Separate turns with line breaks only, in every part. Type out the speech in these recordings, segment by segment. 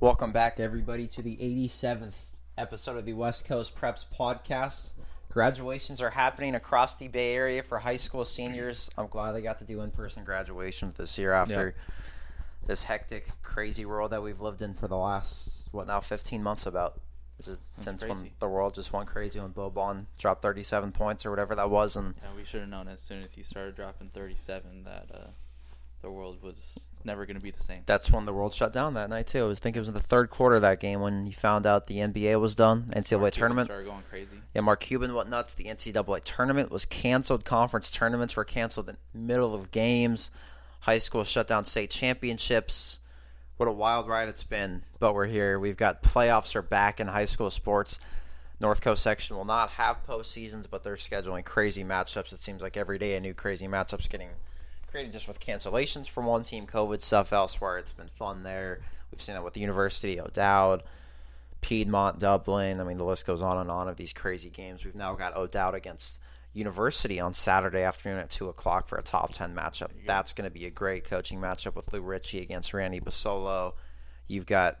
Welcome back, everybody, to the 87th episode of the West Coast Preps podcast. Graduations are happening across the Bay Area for high school seniors. I'm glad they got to do in person graduations this year after this hectic, crazy world that we've lived in for the last, what now, 15 months about. Is since when
crazy.
the world just went crazy when Bo Bond dropped 37 points or whatever that was? And
Yeah, we should have known as soon as he started dropping 37 that uh, the world was never going to be the same.
that's when the world shut down that night, too. I was think it was in the third quarter of that game when you found out the NBA was done, NCAA
Mark Cuban
tournament.
started going crazy.
Yeah, Mark Cuban went nuts. The NCAA tournament was canceled. Conference tournaments were canceled in the middle of games. High school shut down state championships. What a wild ride it's been. But we're here. We've got playoffs are back in high school sports. North Coast section will not have postseasons, but they're scheduling crazy matchups. It seems like every day a new crazy matchup's getting created just with cancellations from one team, COVID stuff elsewhere. It's been fun there. We've seen it with the University of O'Dowd. Piedmont, Dublin. I mean, the list goes on and on of these crazy games. We've now got O'Dowd against University on Saturday afternoon at 2 o'clock for a top 10 matchup. That's going to be a great coaching matchup with Lou Richie against Randy Bessolo. You've got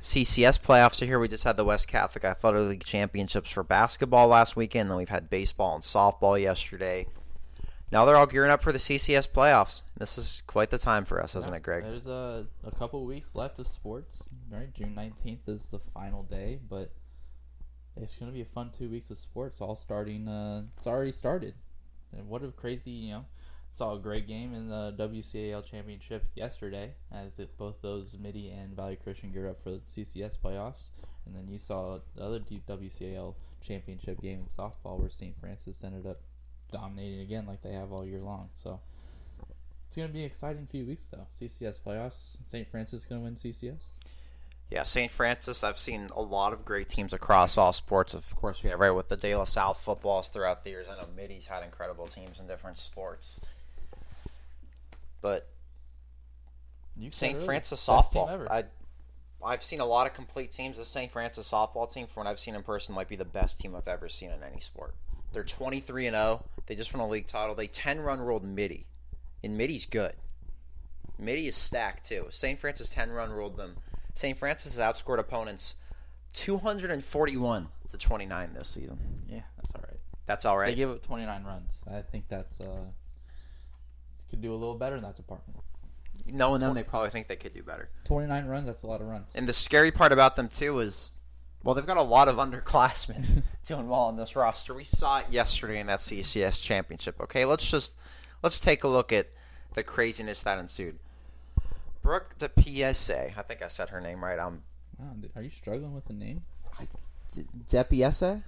CCS playoffs are here. We just had the West Catholic Athletic League championships for basketball last weekend. Then we've had baseball and softball yesterday. Now they're all gearing up for the CCS playoffs. This is quite the time for us, isn't it, Greg?
There's a, a couple weeks left of sports, right? June 19th is the final day, but it's going to be a fun two weeks of sports, all starting. Uh, it's already started. And what a crazy, you know, saw a great game in the WCAL championship yesterday as it, both those Mitty and Valley Christian geared up for the CCS playoffs. And then you saw the other WCAL championship game in softball where St. Francis ended up dominating again like they have all year long. So it's going to be an exciting few weeks though. CCS playoffs. St. Francis going to win CCS.
Yeah, St. Francis, I've seen a lot of great teams across all sports. Of course, we have right with the De La Salle footballs throughout the years. I know Mitty's had incredible teams in different sports. But
You
St. Francis softball. I, I've seen a lot of complete teams. The St. Francis softball team, from what I've seen in person, might be the best team I've ever seen in any sport. They're 23 and 0. They just won a league title. They 10 run ruled Mitty, and Mitty's good. Mitty is stacked too. St. Francis 10 run ruled them. St. Francis has outscored opponents 241 to 29 this season.
yeah, that's all right.
That's all right.
They
gave
give up 29 runs. I think that's uh could do a little better in that department.
Knowing them, they probably think they could do better.
29 runs, that's a lot of runs.
And the scary part about them too is, well, they've got a lot of underclassmen doing well on this roster. We saw it yesterday in that CCS championship. Okay, let's just let's take a look at the craziness that ensued. Brooke the PSA, I think I said her name right. Um,
Wow, are you struggling with the name?
Depiesa.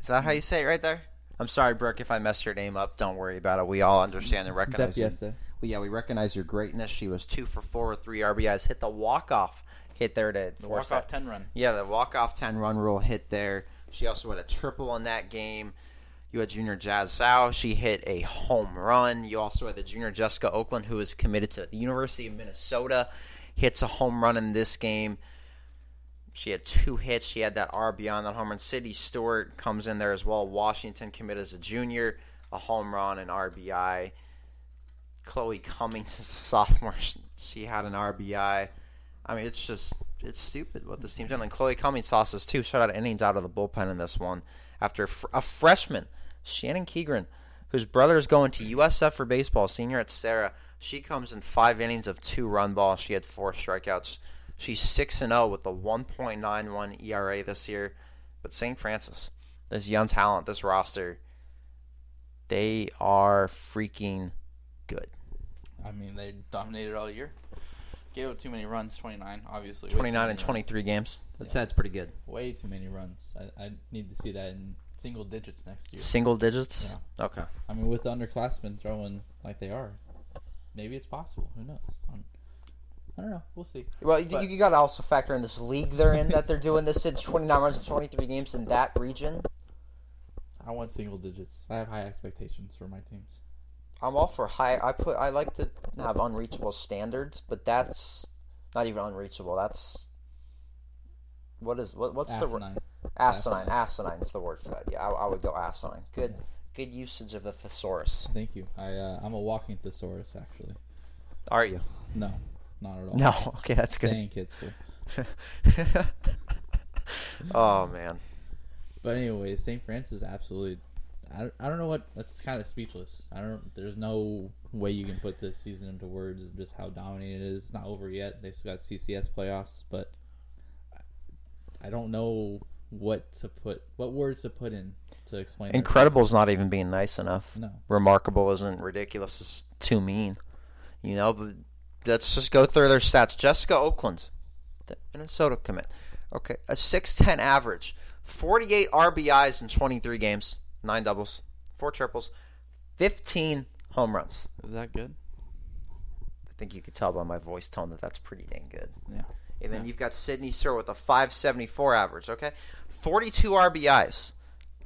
Is that how you say it right there? I'm sorry, Brooke, if I messed your name up. Don't worry about it. We all understand and recognize.
Depiesa.
Well, yeah, we recognize your greatness. She was two for four with three RBIs. Hit the walk off hit there to
The walk off 10 run.
Yeah, the walk off ten run rule hit there. She also had a triple in that game. You had Junior Jazz Zhao. She hit a home run. You also had the Junior Jessica Oakland, who is committed to the University of Minnesota, hits a home run in this game. She had two hits. She had that RBI on that home run. City Stewart comes in there as well. Washington committed as a junior, a home run and RBI. Chloe Cummings is a sophomore. She had an RBI. I mean, it's just it's stupid what this team's doing. And Chloe Cummings tosses two shutout innings out of the bullpen in this one after a fr- a freshman, Shannon Keegren, whose brother is going to USF for baseball, senior at Serra. She comes in five innings of two run balls. She had four strikeouts. She's six and zero with a 1.91 ERA this year. But St. Francis, this young talent, this roster, they are freaking good.
I mean, they dominated all year. Gave up too many runs, 29, obviously. way too
29
many
and
runs.
23 games. That's
Yeah.
that's pretty good.
Way too many runs. I, I need to see that in single digits next year.
Single digits.
Yeah.
Okay.
I mean, with the underclassmen throwing like they are, maybe it's possible. Who knows? I'm, I don't know. We'll see.
Well, you,
But-
you got to also factor in this league they're in that they're doing this in 29 runs in 23 games in that region.
I want single digits. I have high expectations for my teams.
I'm all for high. I put. I like to have unreachable standards, but that's not even unreachable. That's what is what? What's the
Asinine.
asinine? Asinine is the word for that. Yeah, I, I would go asinine. Good,
Yeah.
good usage of the thesaurus.
Thank you. I uh, I'm a walking thesaurus actually.
Are you?
No, not at all.
No. Okay, that's good.
Stay in kids school.
oh man.
But anyway, St. Francis absolutely. I, I don't know what. That's kind of speechless. I don't. There's no way you can put this season into words. Just how dominating it is. It's not over yet. They still got CCS playoffs, but I don't know what to put, what words to put in to explain. their
Incredible's not even being nice enough.
No.
Remarkable isn't ridiculous. It's too mean. You know, but let's just go through their stats. Jessica Oakland, the Minnesota commit. Okay, a 6'10 average, 48 RBIs in 23 games, 9 doubles, 4 triples, 15 home runs.
Is that good?
I think you could tell by my voice tone that that's pretty dang good.
Yeah.
And then
Yeah.
you've got Sydney Sir with a 574 average, okay? 42 RBIs,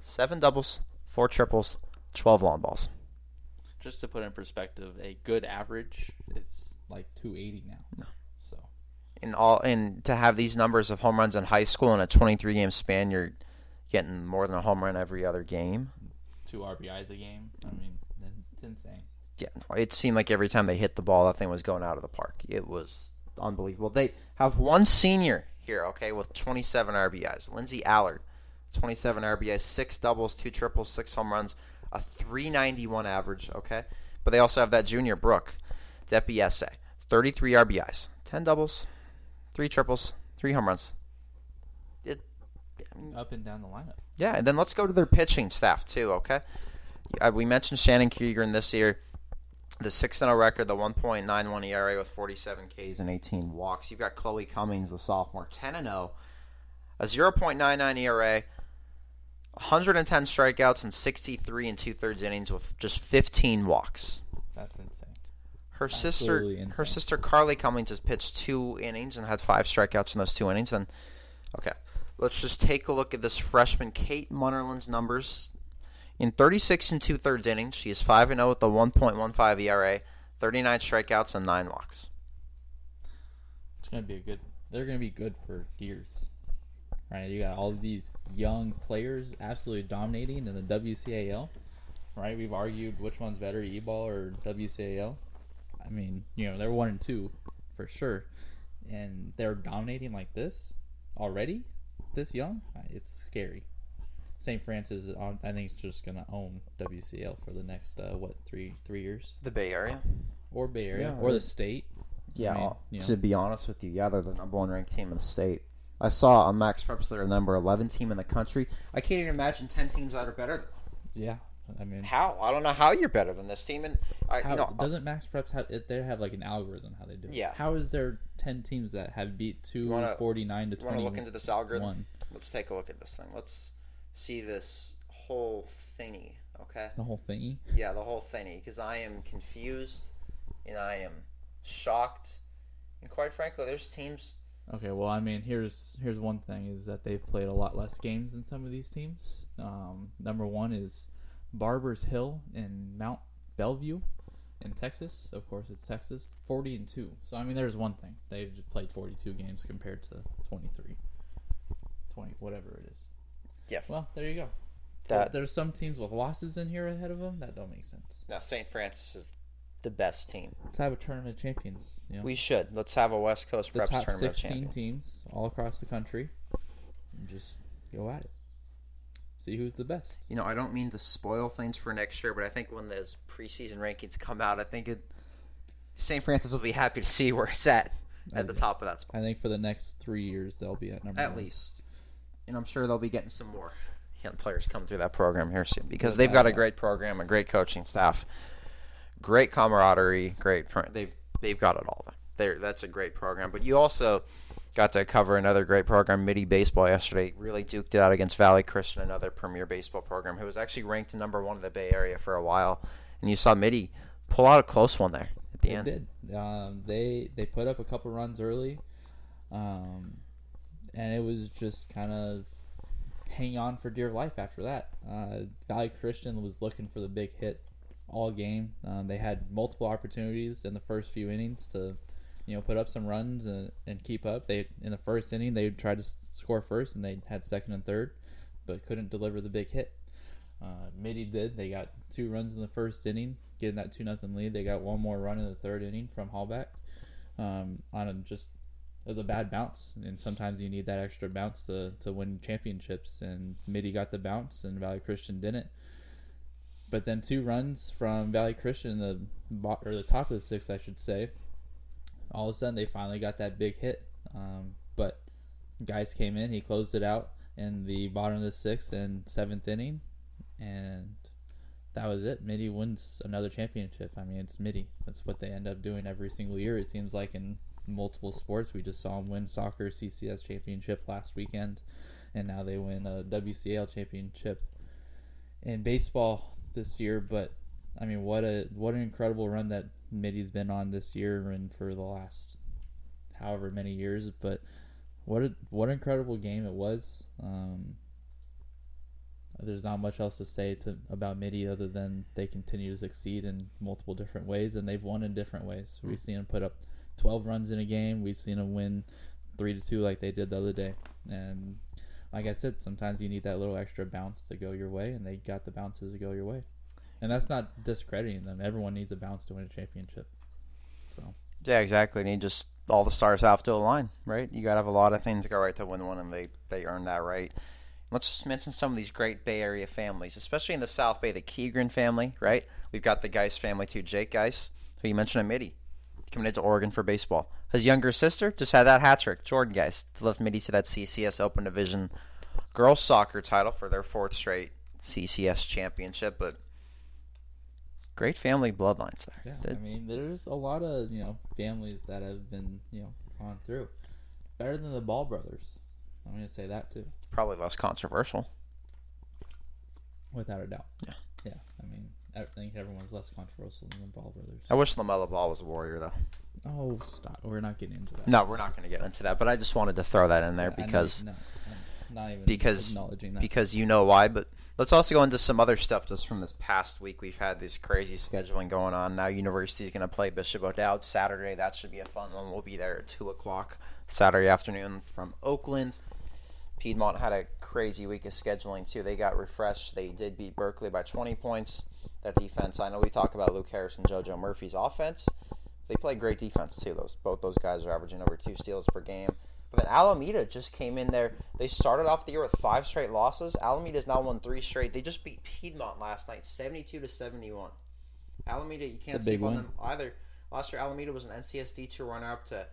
7 doubles, 4 triples, 12 long balls.
Just to put in perspective, a good average is like 280 now.
No.
So
In all and to have these numbers of home runs in high school in a 23 game span, you're getting more than a home run every other game.
two RBIs a game. I mean, it's insane.
Yeah, it seemed like every time they hit the ball, that thing was going out of the park. It was unbelievable. They have one senior here, okay, with 27 RBIs. Lindsey Allard, 27 RBIs, six doubles, two triples, six home runs, a 391 average, okay. But they also have that junior Brooke, Depiese, 33 RBIs, 10 doubles, three triples, three home runs. It, I mean,
Up and down the lineup.
yeah, and then let's go to their pitching staff too. Okay, uh, we mentioned Shannon in this year, the six and zero record, the one point nine one ERA with forty seven Ks and eighteen walks. You've got Chloe Cummings, the sophomore, ten and zero, a zero point nine nine ERA, one hundred and ten strikeouts and sixty three and two thirds innings with just fifteen walks.
That's insane.
Her sister,
Absolutely
her sister Carly Cummings has pitched two innings and had five strikeouts in those two innings. And okay, let's just take a look at this freshman Kate Munnerland's numbers. In 36 and two thirds innings, she is five and zero with a 1.15 ERA, 39 strikeouts and nine walks.
It's gonna be a good. They're gonna be good for years, right? You got all these young players absolutely dominating in the WCAL, right? We've argued which one's better, EBAL or WCAL. I mean, you know, they're one and two for sure, and they're dominating like this already, this young. It's scary. St. Francis, uh, I think, is just gonna own WCL for the next uh, what three three years,
The Bay Area.
or Bay Area,
Yeah,
or the state.
Yeah,
I mean, you know.
to be honest with you, yeah, they're the number one ranked team in the state. I saw a MaxPreps they're the number 11 team in the country. I can't even imagine 10 teams that are better
Yeah, I mean,
How? I don't know how you're better than this team. And I,
How,
you know,
doesn't MaxPreps have they have like an algorithm how they do it?
Yeah.
How is there ten teams that have beat two forty nine to
you want
twenty
to look into this algorithm?
one?
Let's take a look at this thing. Let's see this whole thingy. Okay.
The whole thingy.
Yeah, the whole thingy. Because I am confused, and I am shocked, and quite frankly, there's teams.
Okay, well, I mean, here's here's one thing is that they've played a lot less games than some of these teams. Um, number one is Barbers Hill in Mont Belvieu in Texas. Of course, it's Texas, forty and two. So I mean, there's one thing they've just played forty two games compared to 23, 20, whatever it is.
Yeah.
Well, there you go.
That
There's some teams with losses in here ahead of them that don't make sense.
now St. Francis is the best team.
Let's have a tournament of champions. You know,
We should. Let's have a West Coast
the
Preps
top
tournament of
16
champions.
teams all across the country. And just go at it. See who's the best.
You know, I don't mean to spoil things for next year, but I think when those preseason rankings come out, I think it St. Francis will be happy to see where it's at at the
Okay.
top of that spot.
I think for the next three years they'll be at number
At
one.
least. And I'm sure they'll be getting some more young players come through that program here soon because they've got a great program, a great coaching staff, great camaraderie, great. They've they've got it all. There, that's a great program. But you also got to cover another great program, Mitty baseball yesterday. Really duked it out against Valley Christian, another premier baseball program who was actually ranked number one in the Bay Area for a while. And you saw Mitty pull out a close one there at the
They
end.
did. Um, they they put up a couple runs early, um, and it was just kind of hang on for dear life after that. Uh, Valley Christian was looking for the big hit all game. Um, they had multiple opportunities in the first few innings to, you know, put up some runs and, and keep up. They in the first inning they tried to score first and they had second and third, but couldn't deliver the big hit. Uh, Mitty did. They got two runs in the first inning, getting that two nothing lead. They got one more run in the third inning from Hallback um, on a just it was a bad bounce, and sometimes you need that extra bounce to to win championships. And Mitty got the bounce, and Valley Christian didn't. But then two runs from Valley Christian, the or the top of the sixth, I should say. All of a sudden, they finally got that big hit. Um, but guys came in, he closed it out in the bottom of the sixth and seventh inning, and that was it. Mitty wins another championship. I mean, it's Mitty. That's what they end up doing every single year. It seems like in multiple sports. We just saw them win soccer CCS championship last weekend, and now they win a WCL championship in baseball this year. But I mean, what a what an incredible run that Mitty's been on this year and for the last however many years. But what a what an incredible game it was. Um, there's not much else to say to about Mitty other than they continue to succeed in multiple different ways, and they've won in different ways. We've seen them put up 12 runs in a game. We've seen them win three to two like they did the other day. And like I said, sometimes you need that little extra bounce to go your way, and they got the bounces to go your way. And that's not discrediting them. Everyone needs a bounce to win a championship. So
Yeah, exactly. And you just all the stars have to align, right? You got to have a lot of things go right to win one, and they they earned that right. Let's just mention some of these great Bay Area families, especially in the South Bay. The Keegren family, right? We've got the Geis family too. Jake Geis, who you mentioned, at Mitty, coming into Oregon for baseball. His younger sister just had that hat trick, Jordan Geis, to lift Mitty to that CCS Open Division girls soccer title for their fourth straight CCS championship. But great family bloodlines there.
yeah,
That-
I mean, there's a lot of you know families that have been you know gone through. Better than the Ball brothers. I'm gonna say that too,
probably less controversial.
without a doubt.
Yeah.
yeah. I mean, I think everyone's less controversial than the Ball brothers.
I wish LaMelo Ball was a Warrior though.
Oh, stop! We're not getting into that.
No, we're not going to get into that, but I just wanted to throw that in there
I know-
because
no, I'm not even
because-
acknowledging that.
because you know why. But let's also go into some other stuff just from this past week. We've had this crazy scheduling going on. Now University is going to play Bishop O'Dowd Saturday. That should be a fun one. We'll be there at two o'clock Saturday afternoon from Oakland. Piedmont had a crazy week of scheduling too. They got refreshed. They did beat Berkeley by 20 points. That defense. I know we talk about Luke Harris and JoJo Murphy's offense. They play great defense too. Those both those guys are averaging over two steals per game. But then Alameda just came in there. They started off the year with five straight losses. Alameda's now won three straight. They just beat Piedmont last night, seventy-two to seventy-one. Alameda, you can't sleep on
win.
them either. Last year, Alameda was an NCSD two runner-up to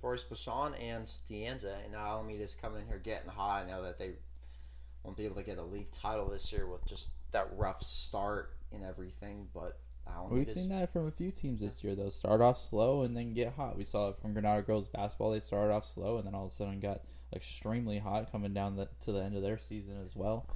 Forrest Bashan and De Anza, and now Alameda's coming in here getting hot. I know that they won't be able to get a league title this year with just that rough start and everything, but
We've seen that from a few teams this year, though. Start off slow and then get hot. We saw it from Granada girls basketball. They started off slow and then all of a sudden got extremely hot coming down the, to the end of their season as well.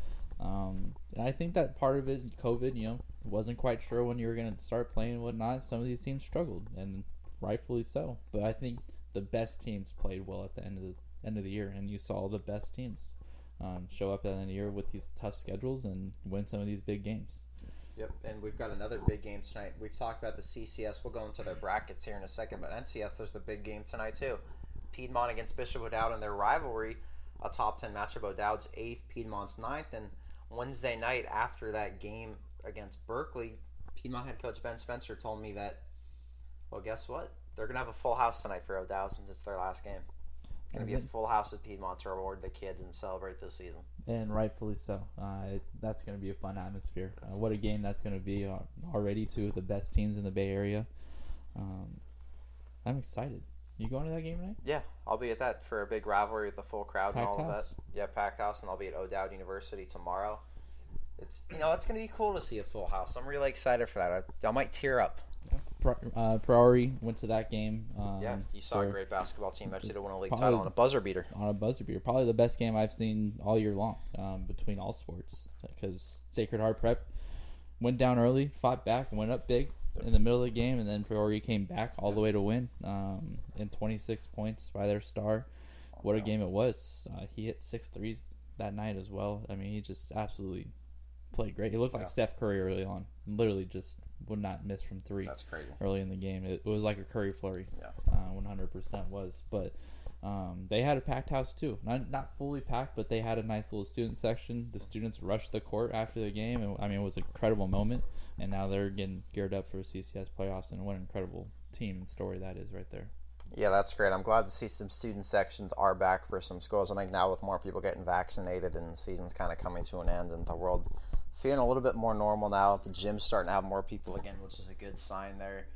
Um, and I think that part of it, COVID, you know, wasn't quite sure when you were going to start playing and whatnot. Some of these teams struggled, and rightfully so. But I think the best teams played well at the end of the end of the year, and you saw the best teams um, show up at the end of the year with these tough schedules and win some of these big games.
Yep, and we've got another big game tonight. We've talked about the CCS. We'll go into their brackets here in a second, but NCS, there's the big game tonight too. Piedmont against Bishop O'Dowd in their rivalry, a top ten matchup. O'Dowd's eighth, Piedmont's ninth, and Wednesday night after that game against Berkeley, Piedmont head coach Ben Spencer told me that, well, guess what? They're gonna have a full house tonight for O'Dowd since it's their last game. It's gonna be a full house at Piedmont to reward the kids and celebrate this season.
and rightfully so. Uh, it- that's going to be a fun atmosphere. Uh, what a game that's going to be uh, already. Two of the best teams in the Bay Area. Um, I'm excited. You going to that game tonight?
Yeah, I'll be at that for a big rivalry with the full crowd and
Packed
all of that. Yeah, packed house, and I'll be at O'Dowd University tomorrow. It's you know it's gonna be cool to see a full house. I'm really excited for that. I, I might tear up.
Uh, Priory went to that game. Um,
Yeah, you saw a great basketball team actually to win a league
Probably-
title on a buzzer beater.
on a buzzer beater. Probably the best game I've seen all year long um, between all sports because Sacred Heart Prep went down early, fought back, went up big in the middle of the game, and then Priory came back all the way to win um, in 26 points by their star. What a game it was! Uh, he hit six threes that night as well. I mean, he just absolutely played great. He looked like
Yeah.
Steph Curry early on. Literally, just would not miss from three
That's crazy.
early in the game. It, it was like a Curry flurry.
Yeah.
Uh, 100% was. But um, they had a packed house too. Not not fully packed, but they had a nice little student section. The students rushed the court after the game, and I mean it was an incredible moment. And now they're getting geared up for CCS playoffs, and what an incredible team and story that is right there.
Yeah, that's great. I'm glad to see some student sections are back for some schools. I think now with more people getting vaccinated and the season's kind of coming to an end and the world feeling a little bit more normal now. The gym's starting to have more people again, which is a good sign there.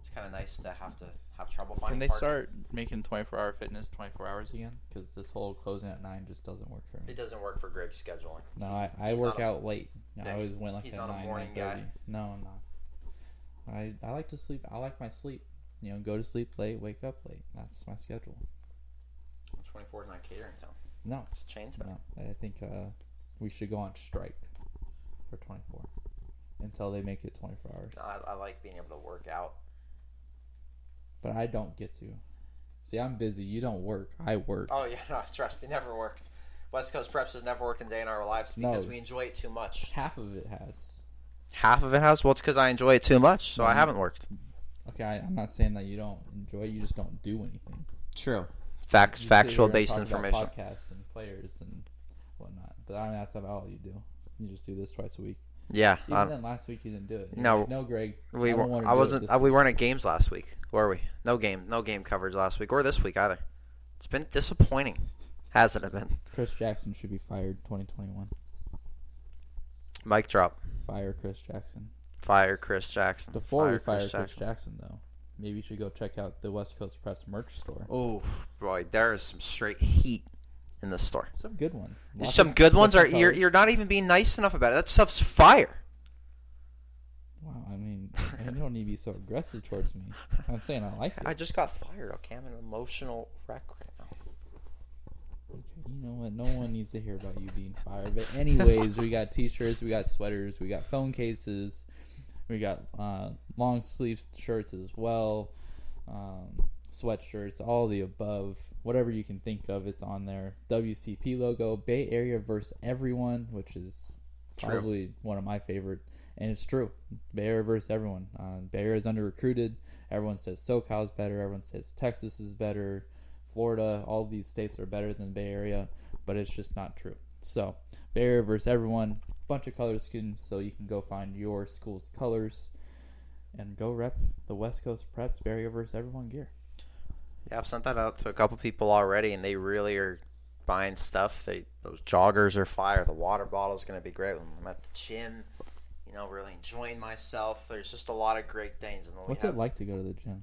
It's kind of nice to have to have trouble finding.
Can they
parking.
start making 24 hour fitness 24 hours again? Because this whole closing at 9 just doesn't work for me.
It doesn't work for Greg's scheduling.
No, I, I work
a-
out late. I
Yeah,
always went like
he's
at
not a morning guy.
No, I'm not. I, I like to sleep. I like my sleep. You know, go to sleep late, wake up late. That's my schedule.
24 is not catering town.
No,
Let's change that.
no. I think uh, we should go on strike for 24 until they make it 24 hours.
I, I like being able to work out.
But I don't get to. See, I'm busy. You don't work. I work.
Oh yeah, no, trust me, never worked. West Coast Preps has never worked a day in our lives because
No.
we enjoy it too much.
Half of it has.
Half of it has. Well, it's because I enjoy it too much, so I haven't worked.
Okay, I, I'm not saying that you don't enjoy it. You just don't do anything.
True. Fact,
You
factual based
talk about
information.
podcasts and players and whatnot. But I mean, that's about all you do. You just do this twice a week.
Yeah.
Even
um,
then, last week you didn't do it. You're
No.
like, no, Greg.
we
wanna
I wasn't. Uh, we
week."
weren't at games last week, were we? No game. No game coverage last week or this week either. It's been disappointing, hasn't it been?
Chris Jackson should be fired. 2021.
Mic drop.
Fire Chris Jackson.
Fire Chris Jackson.
Before we fire
Chris
Chris
Jackson.
Jackson, though, maybe you should go check out the West Coast Preps merch store.
Oh boy, there is some straight heat in the store.
Some good ones. Lots
some
of
good ones are you're you're not even being nice enough about it. That stuff's fire.
Wow, I mean, you don't need to be so aggressive towards me. I'm saying I like it.
I just got fired. Okay, I'm an emotional wreck right now.
Okay, you know what? No one needs to hear about you being fired. But anyways, we got t-shirts, we got sweaters, we got phone cases, we got uh, long sleeve shirts as well, um, sweatshirts, all the above. Whatever you can think of, it's on there. WCP logo, Bay Area versus everyone, which is
True.
probably one of my favorite. And it's true. Bay Area versus everyone. Uh, Bay Area is under recruited. Everyone says SoCal's better. Everyone says Texas is better. Florida, all these states are better than Bay Area, but it's just not true. So, Bay Area versus everyone, bunch of color schemes, so you can go find your school's colors and go rep the West Coast Preps Bay Area versus everyone gear.
Yeah, I've sent that out to a couple people already, and they really are buying stuff. They those joggers are fire. The water bottle is going to be great when I'm at the gym. You know, really enjoying myself. There's just a lot of great things. And
What's
have-
it like to go to the gym?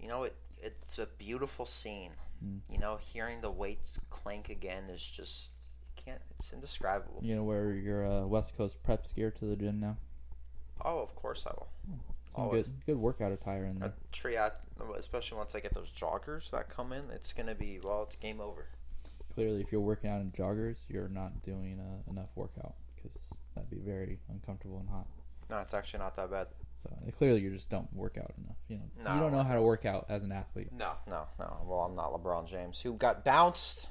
You know, it it's a beautiful scene.
Mm.
You know, hearing the weights clink again is just you can't. It's indescribable.
You know, wear your uh, West Coast Preps gear to the gym now.
Oh, of course I will.
Some
Always.
good good workout attire in
A
there.
triat, especially once I get those joggers that come in, it's gonna be well. It's game over.
Clearly, if you're working out in joggers, you're not doing uh, enough workout because that'd be very uncomfortable and hot.
No, it's actually not that bad.
So clearly, you just don't work out enough. You know,
No,
you don't know how to work out as an athlete.
No, no, no. Well, I'm not LeBron James, who got bounced.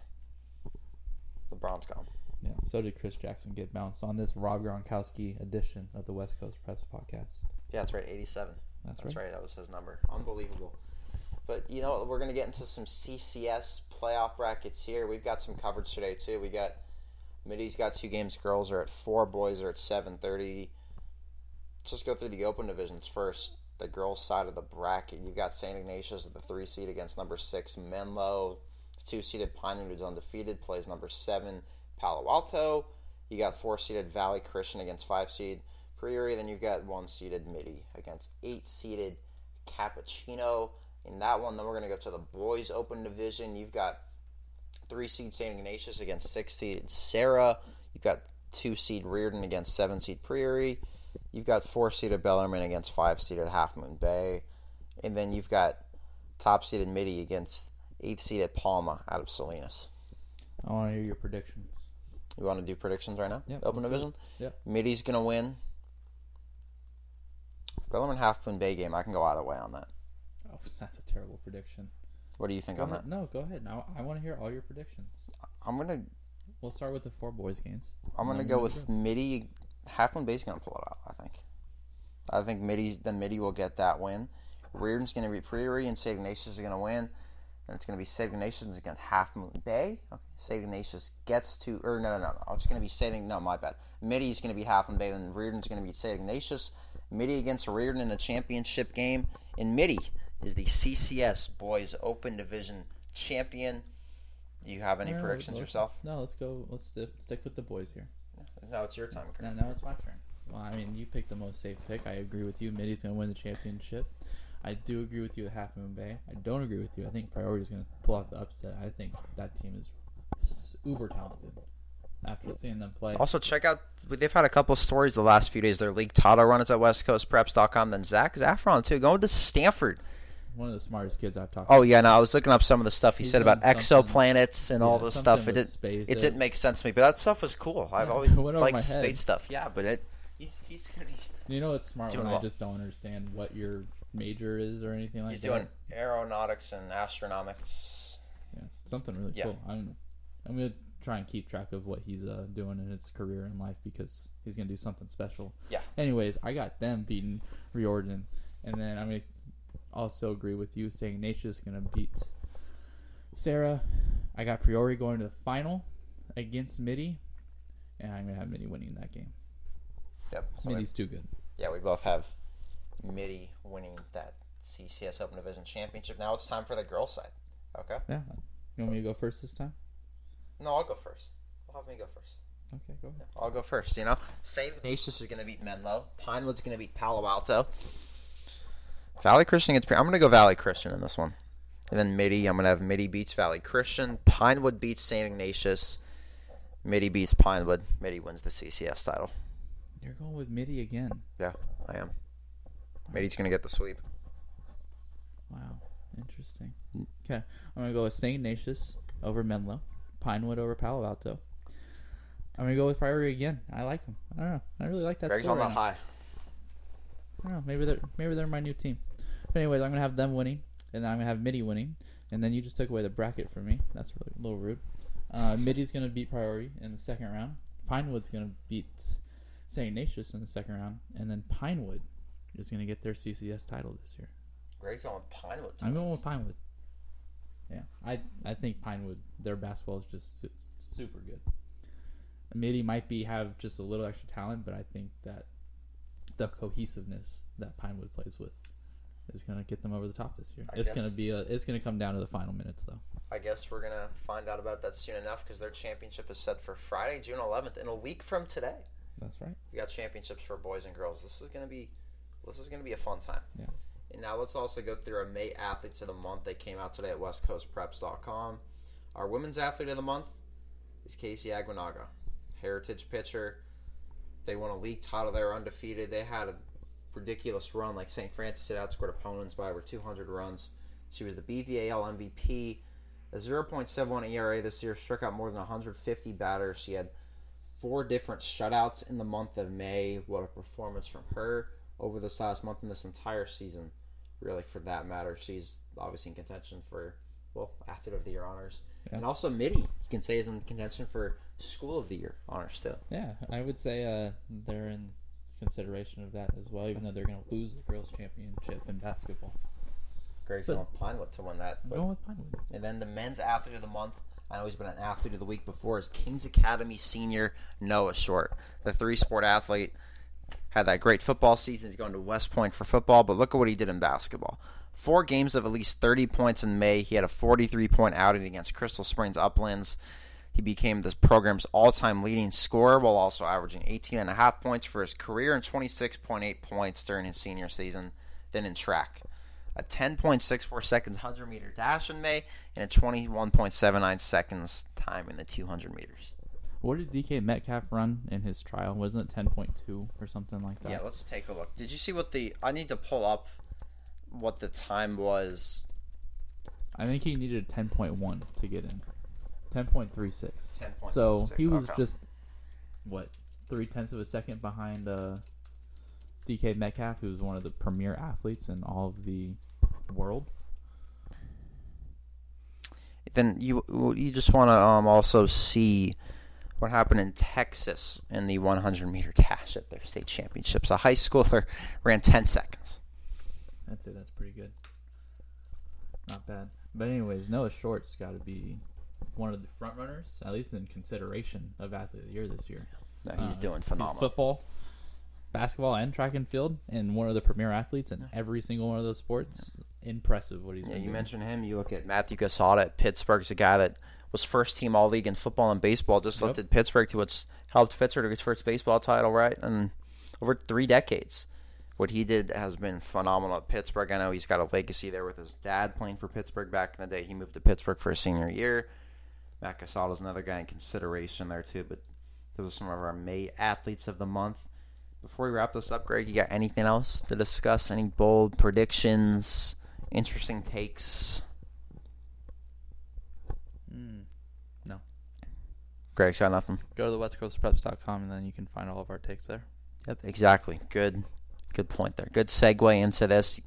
LeBron's gone.
Yeah. So did Chris Jackson get bounced on this Rob Gronkowski edition of the West Coast Preps podcast.
Yeah, that's right. 87.
That's,
That's
right.
right. That was his number. Unbelievable. But you know, we're gonna get into some CCS playoff brackets here. We've got some coverage today too. We got Mitty's got two games. Girls are at four. Boys are at seven thirty. Let's just go through the open divisions first. The girls' side of the bracket. You've got St. Ignatius at the three seed against number six Menlo. Two seeded Pinewood who's undefeated plays number seven Palo Alto. You got four seeded Valley Christian against five seed Priory. Then you've got one seeded Mitty against eight seeded Capuchino. In that one, then we're going to go to the boys' open division. You've got three seed St. Ignatius against six seed Serra. You've got two seed Riordan against seven seed Priory. You've got four seeded Bellarmine against five seeded Half Moon Bay. And then you've got top seeded Mitty against eighth seeded Palma out of Salinas.
I want to hear your predictions.
You want to do predictions right now?
Yeah.
Open division?
Yeah.
Mitty's going to win. Bellarmine Half Moon Bay game, I can go either way on that.
Oh, that's a terrible prediction.
What do you think
Go
on
ahead.
that?
No, go ahead. Now I want to hear all your predictions.
I'm gonna
We'll start with the four boys games.
I'm gonna go with
this.
Mitty. Half Moon Bay's gonna pull it out. I think. I think Mitty. Then Mitty will get that win. Riordan's gonna be Priory, and St. Ignatius is gonna win. And it's gonna be St. Ignatius against Half Moon Bay. Okay. St. Ignatius gets to, or no, no, no, no. It's gonna be St. No, my bad. Mitty's gonna be Half Moon Bay, and Riordan's gonna be St. Ignatius. Mitty against Riordan in the championship game, and Mitty is the CCS Boys Open Division champion. Do you have any
No,
predictions
let's-
yourself?
No, let's go. Let's sti- stick with the boys here.
No, it's your time. Chris.
Now, now it's my turn. Well, I mean, you picked the most safe pick. I agree with you. Mitty's going to win the championship. I do agree with you with Half Moon Bay. I don't agree with you. I think Priority is going to pull off the upset. I think that team is uber talented. After seeing them play,
Also, check out. They've had a couple stories the last few days. Their league title run is at WestCoastPreps.com. Then Zach Zaffron too, going to Stanford.
one of the smartest kids I've talked.
Oh yeah, no, I was looking up some of the stuff he
He's
said about exoplanets and all
Yeah,
this
something
stuff. It did,
space
it
that-
didn't make sense to me, but that stuff was cool. I've
Yeah,
always
it
liked space stuff. Yeah, but it he's he's gonna,
You know, it's smart when
well.
I just don't understand what your major is or anything like
he's
that.
He's doing aeronautics and astronomics.
Yeah, something really
Yeah.
cool. I'm I'm gonna try and keep track of what he's uh, doing in his career in life because he's gonna do something special.
Yeah.
Anyways, I got them beating Riordan, and then I'm gonna also agree with you saying Nature's gonna beat Serra. I got Priory going to the final against Mitty, and I'm gonna have Mitty winning that game.
Yep. So
Mitty's too good.
yeah, we both have Mitty winning that CCS Open Division championship. Now it's time for the girls' side. Okay.
Yeah. You want me to go first this time?
No, I'll go first. We'll have me go first.
Okay, go ahead.
I'll go first. You know, St. Ignatius is going to beat Menlo. Pinewood's going to beat Palo Alto. Valley Christian gets. I'm going to go Valley Christian in this one. And then Mitty, I'm going to have Mitty beats Valley Christian. Pinewood beats St. Ignatius. Mitty beats Pinewood. Mitty wins the CCS title.
You're going with Mitty again.
Yeah, I am. Mitty's going to get the sweep.
Wow, interesting. Okay, I'm gonna go with St. Ignatius over Menlo, Pinewood over Palo Alto. I'm gonna go with Priory again. I like them. I don't know. I really like that
Greg's
score
on
right
that
now.
high.
I don't know. Maybe they're maybe they're my new team. But anyways, I'm gonna have them winning, and then I'm gonna have Mitty winning, and then you just took away the bracket from me. That's really a little rude. Uh, Mitty's gonna beat Priority in the second round. Pinewood's gonna beat St. Ignatius in the second round, and then Pinewood is gonna get their CCS title this year.
Greg's on with Pinewood.
I'm going with Pinewood. Yeah, I I think Pinewood their basketball is just su- super good. Mitty might be have just a little extra talent, but I think that the cohesiveness that Pinewood plays with is going to get them over the top this year.
I
it's going to be a it's going to come down to the final minutes though.
I guess we're gonna find out about that soon enough because their championship is set for Friday, June 11th, in a week from today.
That's right.
We got championships for boys and girls. This is gonna be, this is gonna be a fun time.
Yeah.
And now let's also go through our May athletes of the month. They came out today at WestCoastPreps.com. Our women's athlete of the month is Casey Aguinaga, heritage pitcher. They won a league title. They were undefeated. They had a ridiculous run. Like St. Francis did, outscored opponents by over 200 runs. She was the BVAL MVP. A 0.71 ERA this year, struck out more than 150 batters. She had four different shutouts in the month of May. What a performance from her over this last month and this entire season, really, for that matter. She's obviously in contention for, well, Athlete of the Year honors.
Yeah.
And also, Mitty, you can say, is in contention for School of the Year honors, too.
Yeah, I would say uh, they're in consideration of that as well, even though they're going to lose the girls' championship in basketball. But-
going with Pinewood to win that. But,
going with Pinewood.
and then the men's athlete of the month, I know he's been an athlete of the week before, is Kings Academy senior Noah Short. The three sport athlete had that great football season. He's going to West Point for football, but look at what he did in basketball. Four games of at least 30 points in May. He had a 43 point outing against Crystal Springs Uplands. He became this program's all time leading scorer while also averaging 18.5 points for his career and 26.8 points during his senior season. Then in track, a 10.64 seconds 100 meter dash in May and a 21.79 seconds time in the 200 meters.
What did DK Metcalf run in his trial? Wasn't it 10.2 or something like that?
Yeah, let's take a look. Did you see what the? I need to pull up what the time was.
I think he needed a 10.1 to get in. 10.36.
10.36,
So he was
okay.
just, what, three tenths of a second behind uh, DK Metcalf, who's one of the premier athletes in all of the world.
Then you you just want to um, also see what happened in Texas in the 100 meter dash at their state championships. A high schooler ran 10 seconds.
I'd say that's pretty good. Not bad. But anyways, Noah Short's got to be one of the front runners, at least in consideration of athlete of the year this year.
No, he's
Uh,
doing phenomenal.
football, basketball and track and field, and one of the premier athletes in every single one of those sports. Impressive what he's
Yeah,
been
you
doing.
mentioned him. You look at Matthew Casada at Pittsburg. He's a guy that was first team All League in football and baseball. Just
Yep.
lifted Pittsburg to what's helped Pittsburg to its first baseball title, right? And over three decades, what he did has been phenomenal at Pittsburg. I know he's got a legacy there with his dad playing for Pittsburg back in the day. He moved to Pittsburg for his senior year. Matt is another guy in consideration there too. But those are some of our May athletes of the month. Before we wrap this up, Greg, you got anything else to discuss? Any bold predictions? Interesting takes?
Mm.
Greg's got nothing.
Go to the westcoastpreps.com and then you can find all of our takes there.
Yep, exactly. Good, good point there. Good segue into this.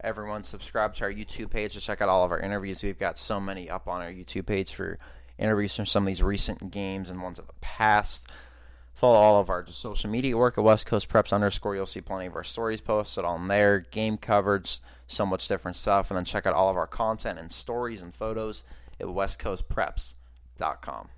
Everyone, subscribe to our YouTube page to check out all of our interviews. We've got so many up on our YouTube page for interviews from some of these recent games and ones of the past. Follow all of our social media work at West Coast Preps underscore. You'll see plenty of our stories posted on there, game coverage, so much different stuff. And then check out all of our content and stories and photos at westcoastpreps.com.